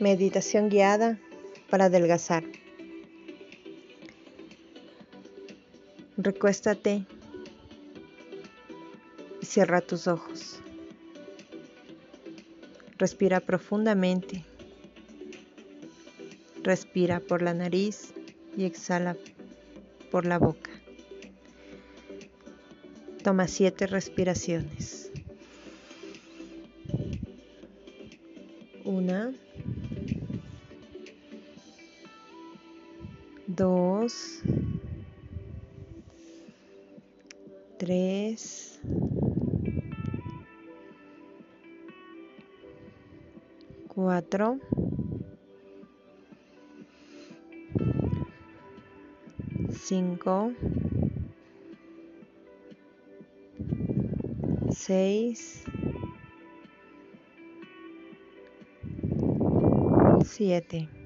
Meditación guiada para adelgazar. Recuéstate y cierra tus ojos. Respira profundamente. Respira por la nariz y exhala por la boca. Toma siete respiraciones. 2, 3, 4, 5, 6, 7.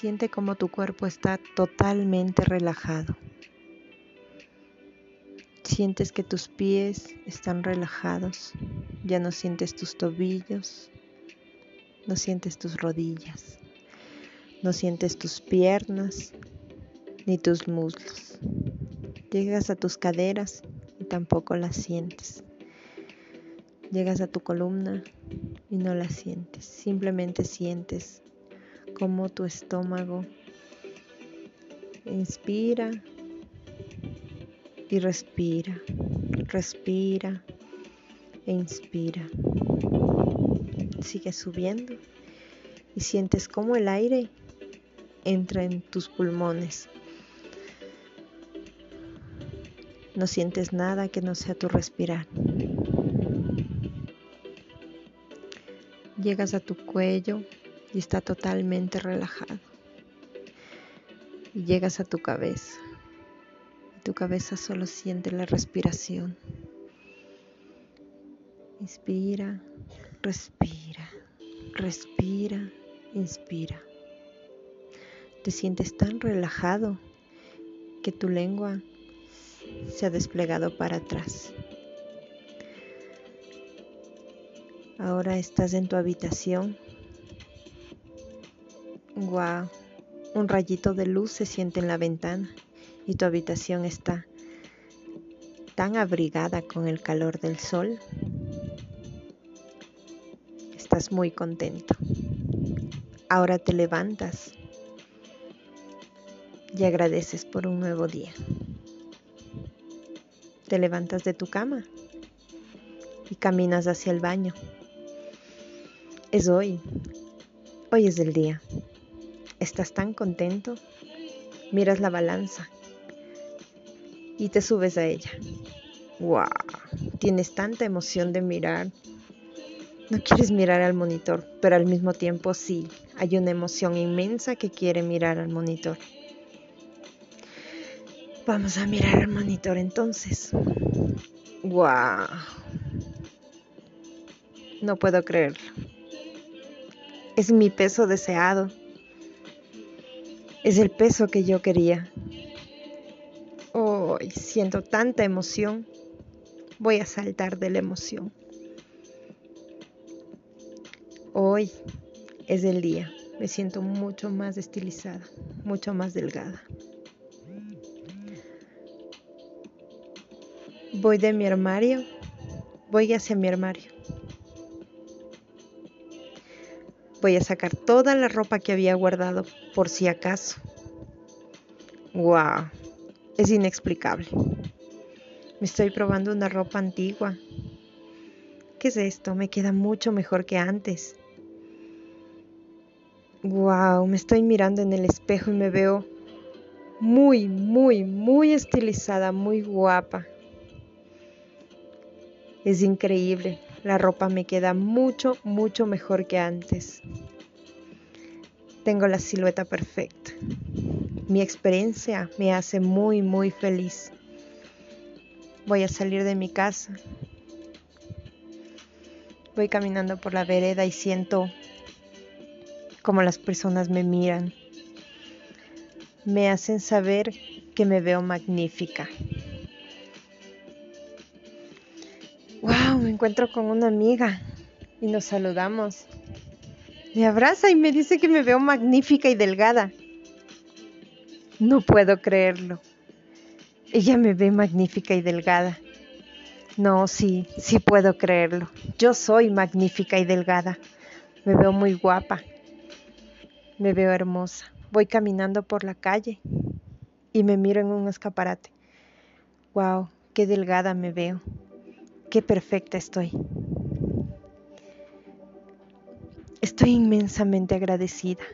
Siente como tu cuerpo está totalmente relajado. Sientes que tus pies están relajados. Ya no sientes tus tobillos. No sientes tus rodillas. No sientes tus piernas ni tus muslos. Llegas a tus caderas y tampoco las sientes. Llegas a tu columna y no la sientes. Simplemente sientes como tu estómago inspira y respira, respira e inspira. Sigue subiendo y sientes como el aire entra en tus pulmones. No sientes nada que no sea tu respirar. Llegas a tu cuello y está totalmente relajado. Y llegas a tu cabeza. Y tu cabeza solo siente la respiración. Inspira, respira, respira, inspira. Te sientes tan relajado que tu lengua se ha desplegado para atrás. Ahora estás en tu habitación Un rayito de luz se siente en la ventana y tu habitación está tan abrigada con el calor del sol. Estás muy contento. Ahora te levantas y agradeces por un nuevo día. Te levantas de tu cama y caminas hacia el baño. Es hoy. Hoy es el día. Estás tan contento, miras la balanza y te subes a ella. ¡Wow! Tienes tanta emoción de mirar. No quieres mirar al monitor, pero al mismo tiempo sí, hay una emoción inmensa que quiere mirar al monitor. Vamos a mirar al monitor entonces. ¡Wow! No puedo creerlo. Es mi peso deseado. Es el peso que yo quería. Hoy siento tanta emoción. Voy a saltar de la emoción. Hoy es el día. Me siento mucho más estilizada, mucho más delgada. Voy de mi armario, voy hacia mi armario. Voy a sacar toda la ropa que había guardado por si acaso. ¡Wow! Es inexplicable. Me estoy probando una ropa antigua. ¿Qué es esto? Me queda mucho mejor que antes. ¡Wow! Me estoy mirando en el espejo y me veo muy, muy, muy estilizada, muy guapa. Es increíble. La ropa me queda mucho, mucho mejor que antes. Tengo la silueta perfecta. Mi experiencia me hace muy, muy feliz. Voy a salir de mi casa. Voy caminando por la vereda y siento como las personas me miran. Me hacen saber que me veo magnífica. Encuentro con una amiga. y nos saludamos. Me abraza y me dice que me veo magnífica y delgada. No puedo creerlo. Ella me ve magnífica y delgada. No, sí, sí puedo creerlo. Yo soy magnífica y delgada. Me veo muy guapa. Me veo hermosa. Voy caminando por la calle y me miro en un escaparate. Wow, qué delgada me veo. Qué perfecta estoy. Estoy inmensamente agradecida.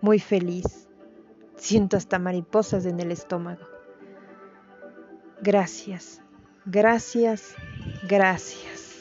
Muy feliz. Siento hasta mariposas en el estómago. Gracias, gracias, gracias.